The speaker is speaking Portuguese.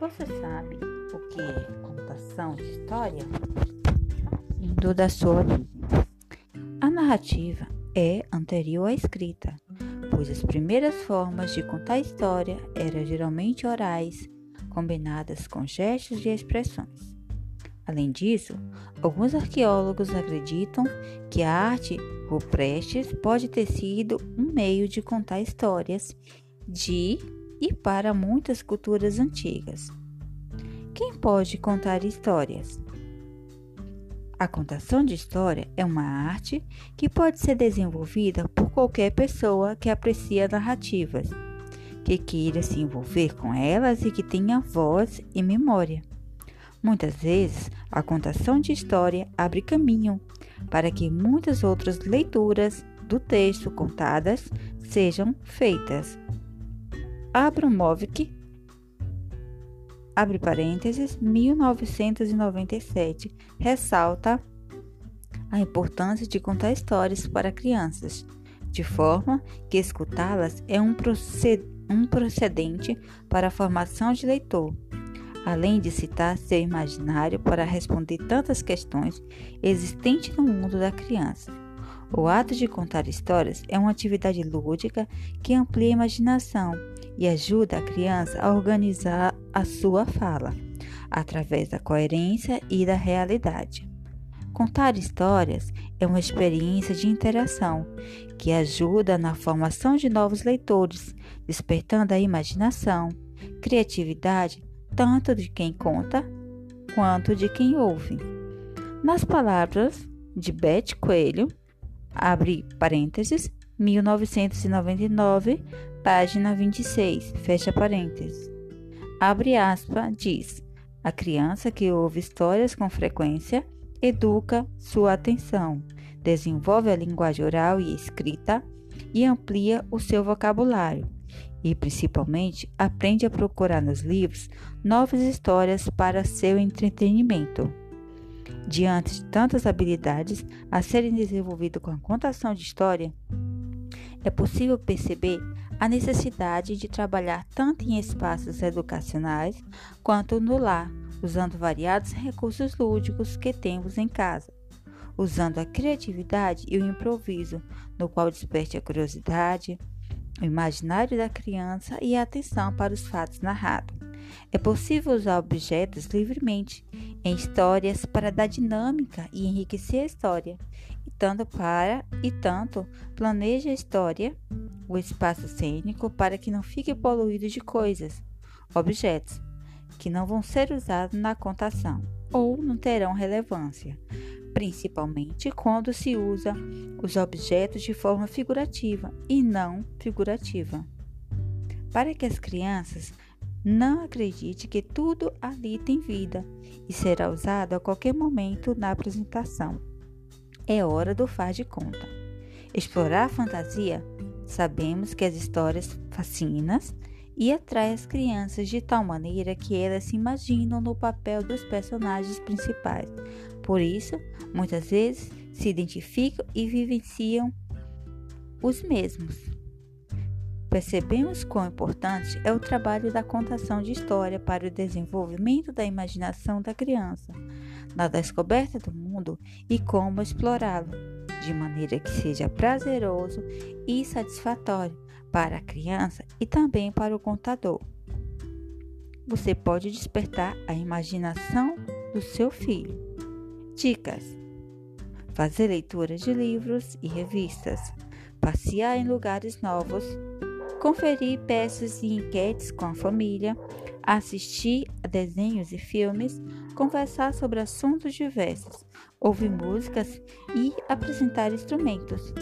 Você sabe o que é contação de história? do da sua origem. A narrativa é anterior à escrita, pois as primeiras formas de contar história eram geralmente orais, combinadas com gestos e expressões. Além disso, alguns arqueólogos acreditam que a arte rupestre pode ter sido um meio de contar histórias de e para muitas culturas antigas, quem pode contar histórias? A contação de história é uma arte que pode ser desenvolvida por qualquer pessoa que aprecia narrativas, que queira se envolver com elas e que tenha voz e memória. Muitas vezes, a contação de história abre caminho para que muitas outras leituras do texto contadas sejam feitas. Abramovic, abre parênteses, 1997, ressalta a importância de contar histórias para crianças, de forma que escutá-las é um, procedente para a formação de leitor além de citar seu imaginário para responder tantas questões existentes no mundo da criança. O ato de contar histórias é uma atividade lúdica que amplia a imaginação e ajuda a criança a organizar a sua fala, através da coerência e da realidade. Contar histórias é uma experiência de interação que ajuda na formação de novos leitores, despertando a imaginação, criatividade tanto de quem conta quanto de quem ouve. Nas palavras de Beth Coelho, abre parênteses, 1999, página 26, fecha parênteses. Abre aspa, diz: A criança que ouve histórias com frequência educa sua atenção, desenvolve a linguagem oral e escrita e amplia o seu vocabulário e, principalmente, aprende a procurar nos livros novas histórias para seu entretenimento. Diante de tantas habilidades a serem desenvolvidas com a contação de história, é possível perceber a necessidade de trabalhar tanto em espaços educacionais quanto no lar, usando variados recursos lúdicos que temos em casa, usando a criatividade e o improviso, no qual desperte a curiosidade, o imaginário da criança e a atenção para os fatos narrados. É possível usar objetos livremente em histórias para dar dinâmica e enriquecer a história, e tanto para e tanto planeje a história, o espaço cênico para que não fique poluído de coisas, objetos que não vão ser usados na contação ou não terão relevância principalmente quando se usa os objetos de forma figurativa e não figurativa. Para que as crianças não acreditem que tudo ali tem vida e será usado a qualquer momento na apresentação. É hora do faz de conta. Explorar a fantasia, sabemos que as histórias fascinam e atraem as crianças de tal maneira que elas se imaginam no papel dos personagens principais, por isso, muitas vezes se identificam e vivenciam os mesmos. Percebemos quão importante é o trabalho da contação de história para o desenvolvimento da imaginação da criança, na descoberta do mundo e como explorá-lo, de maneira que seja prazeroso e satisfatório para a criança e também para o contador. Você pode despertar a imaginação do seu filho Dicas: fazer leitura de livros e revistas, passear em lugares novos, conferir peças e enquetes com a família, assistir a desenhos e filmes, conversar sobre assuntos diversos, ouvir músicas e apresentar instrumentos.